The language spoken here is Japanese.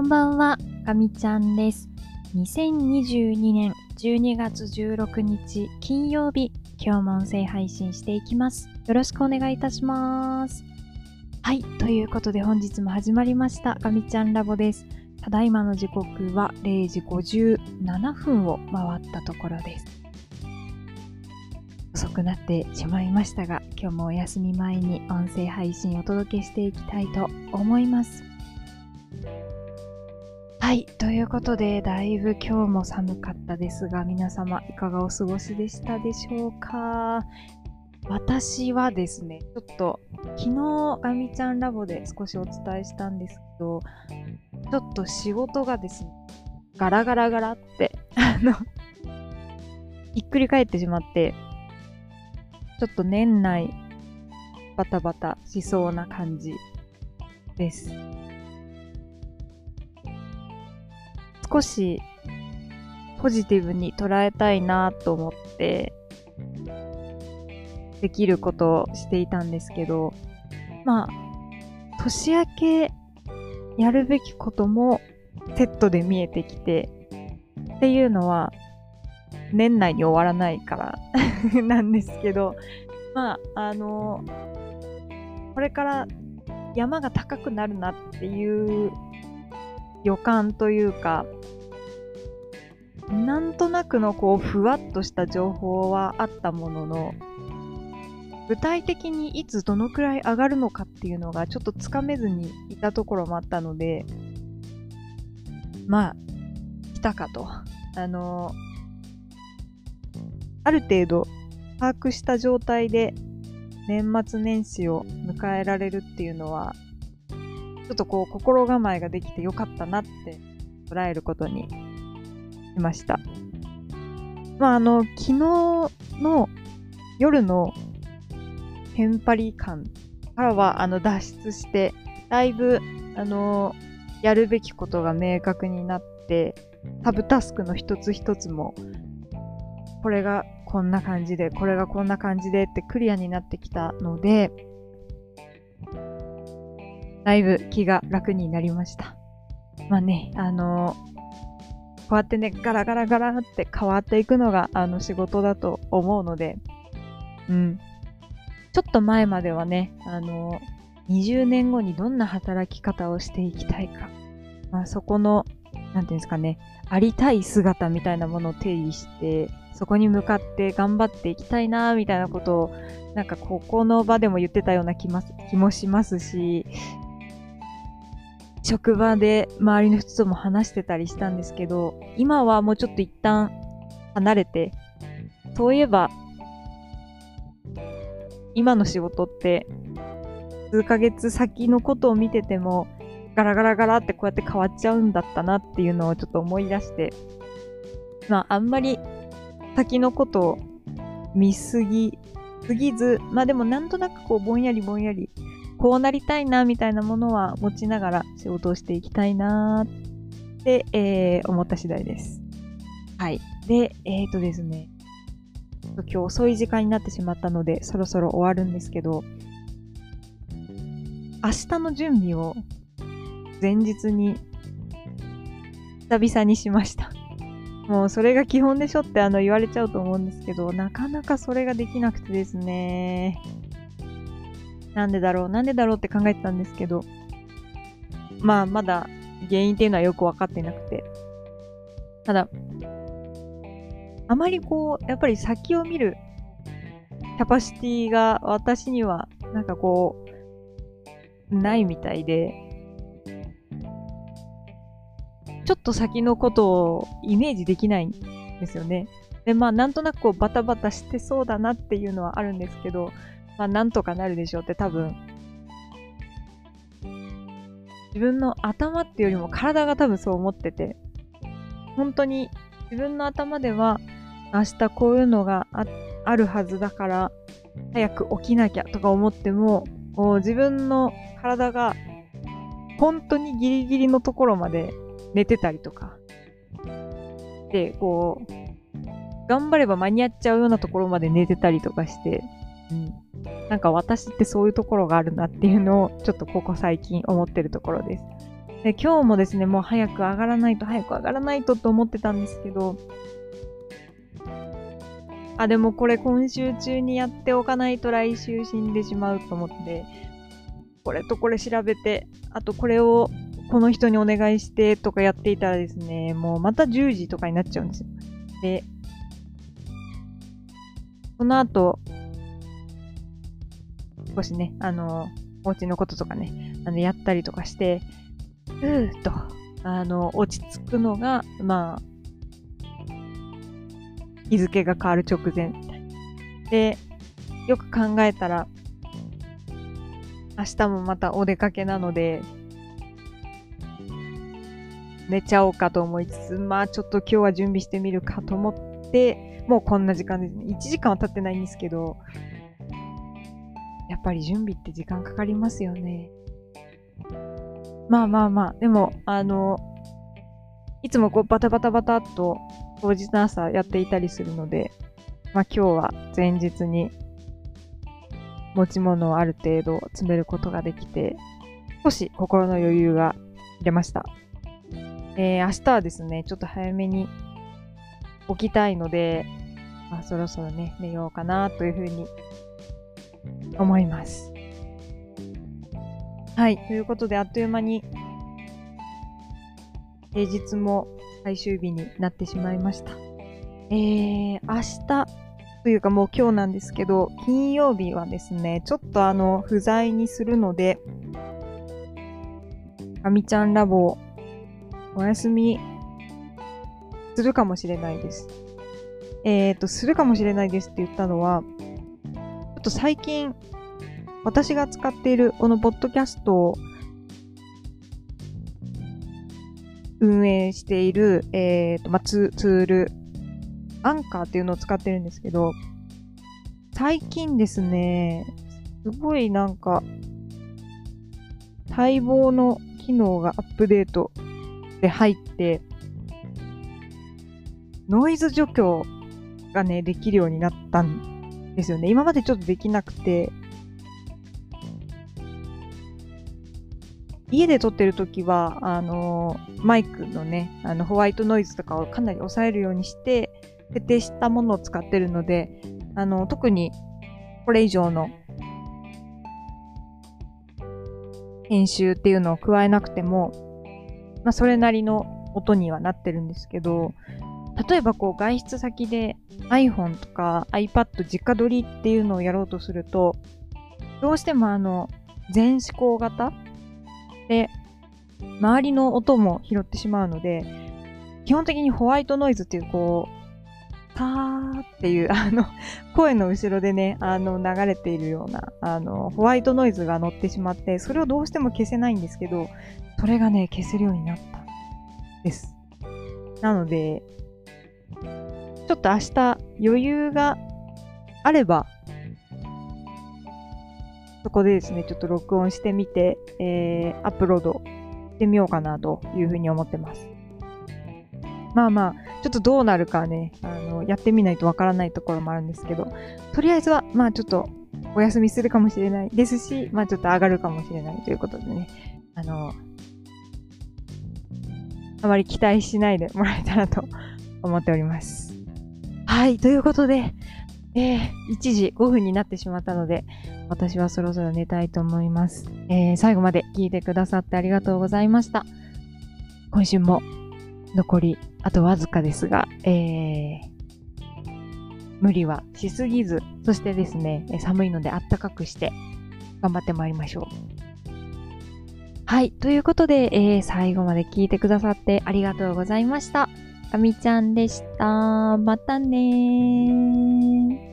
こんばんは、かみちゃんです。2022年12月16日金曜日、今日も音声配信していきます。よろしくお願いいたします。はい、ということで本日も始まりました、かみちゃんラボです。ただいまの時刻は0時57分を回ったところです。遅くなってしまいましたが、今日もお休み前に音声配信をお届けしていきたいと思います。はい。ということで、だいぶ今日も寒かったですが、皆様いかがお過ごしでしたでしょうか？私はですね、ちょっと昨日ガミちゃんラボで少しお伝えしたんですけど、ちょっと仕事がですね、ガラガラガラって、あの、ひっくり返ってしまって、ちょっと年内バタバタしそうな感じです。少しポジティブに捉えたいなと思ってできることをしていたんですけどまあ年明けやるべきこともセットで見えてきてっていうのは年内に終わらないから なんですけどまああのこれから山が高くなるなっていう予感というかなんとなくのこうふわっとした情報はあったものの具体的にいつどのくらい上がるのかっていうのがちょっとつかめずにいたところもあったのでまあ来たかと。あのある程度把握した状態で年末年始を迎えられるっていうのはちょっとこう心構えができてよかったなって捉えることにしました。まああの、昨日の夜のテンパリ感からはあの脱出して、だいぶあの、やるべきことが明確になって、サブタスクの一つ一つも、これがこんな感じで、これがこんな感じでってクリアになってきたので、だいぶ気が楽になりました。まあね、あのこうやってね、ガラガラガラって変わっていくのがあの仕事だと思うので、うん。ちょっと前まではね、あの20年後にどんな働き方をしていきたいか、まあ、そこの、なんていうんですかね、ありたい姿みたいなものを定義して、そこに向かって頑張っていきたいな、みたいなことを、なんかここの場でも言ってたような気もしますし、職場で周りの人とも話してたりしたんですけど、今はもうちょっと一旦離れて、そういえば、今の仕事って、数ヶ月先のことを見てても、ガラガラガラってこうやって変わっちゃうんだったなっていうのをちょっと思い出して、まああんまり先のことを見すぎ、すぎず、まあでもなんとなくこうぼんやりぼんやりこうなりたいなみたいなものは持ちながら仕事をしていきたいなって、えー思った次第です。はい。で、えっ、ー、とですね、今日遅い時間になってしまったので、そろそろ終わるんですけど、明日の準備を前日に久々にしました。もうそれが基本でしょってあの言われちゃうと思うんですけど、なかなかそれができなくてですね。なんでだろう、なんでだろうって考えてたんですけど、まあ、まだ原因っていうのはよくわかってなくて。ただ、あまりこう、やっぱり先を見るキャパシティが私には、なんかこう、ないみたいで、ちょっと先のことをイメージできないんですよね。で、まあ、なんとなくこう、バタバタしてそうだなっていうのはあるんですけど、まあ、なんとかなるでしょうって多分、自分の頭っていうよりも体が多分そう思ってて、本当に自分の頭では明日こういうのがああるはずだから、早く起きなきゃとか思っても、こう自分の体が本当にギリギリのところまで寝てたりとか、で、こう、頑張れば間に合っちゃうようなところまで寝てたりとかして、うん、なんか私ってそういうところがあるなっていうのをちょっとここ最近思ってるところです。で今日もですね、もう早く上がらないと、早く上がらないとと思ってたんですけど、あ、でもこれ今週中にやっておかないと来週死んでしまうと思って、これとこれ調べて、あとこれをこの人にお願いしてとかやっていたらですね、もうまた10時とかになっちゃうんですよ。で、その後、少しね、あの、お家のこととかね、あの、やったりとかして、うーっと、あの、落ち着くのが、まあ、日付が変わる直前。で、よく考えたら、明日もまたお出かけなので、寝ちゃおうかと思いつつ、まあちょっと今日は準備してみるかと思って、もうこんな時間ですね。1時間は経ってないんですけど、やっぱり準備って時間かかりますよね。まあまあまあ、でも、あの、いつもこうバタバタバタっと当日の朝やっていたりするので、まあ今日は前日に持ち物をある程度詰めることができて、少し心の余裕が出ました。えー、明日はですね、ちょっと早めに起きたいので、まあ、そろそろね、寝ようかなというふうに思います。はい、ということで、あっという間に平日も最終日になってしまいました。えー、明日というかもう今日なんですけど、金曜日はですね、ちょっとあの、不在にするので、あみちゃんラボ、お休みするかもしれないです。えっ、ー、と、するかもしれないですって言ったのは、ちょっと最近、私が使っているこのポッドキャストを運営している、え、ー、と、まあ、ツール、アンカーっていうのを使ってるんですけど、最近ですね、すごいなんか、待望の機能がアップデートで入って、ノイズ除去がね、できるようになったんですよね。今までちょっとできなくて、家で撮ってる時は、あのマイクのね、あの、ホワイトノイズとかをかなり抑えるようにして、設定したものを使ってるので、あの、特にこれ以上の編集っていうのを加えなくても、まあ、それなりの音にはなってるんですけど、例えばこう外出先で iPhone とか iPad 直撮りっていうのをやろうとすると、どうしてもあの、全指向型で、周りの音も拾ってしまうので、基本的にホワイトノイズっていうこう、ターっていう、あの、声の後ろでね、あの、流れているような、あの、ホワイトノイズが乗ってしまって、それをどうしても消せないんですけど、それがね、消せるようになったんです。なので、ちょっと明日余裕があれば、そこでですね、ちょっと録音してみて、えー、アップロードしてみようかなというふうに思ってます。まあまあ、ちょっとどうなるかね、あの、やってみないとわからないところもあるんですけど、とりあえずは、まあちょっとお休みするかもしれないですし、まあちょっと上がるかもしれないということでね、あの、あまり期待しないでもらえたらと思っております。はい、ということで、えー、1時5分になってしまったので、私はそろそろ寝たいと思います。えー、最後まで聞いてくださってありがとうございました。今週も残りあとわずかですが、えー、無理はしすぎず、そしてですね、寒いのであったかくして頑張ってまいりましょう。はい。ということで、えー、最後まで聞いてくださってありがとうございました。あみちゃんでした。またねー。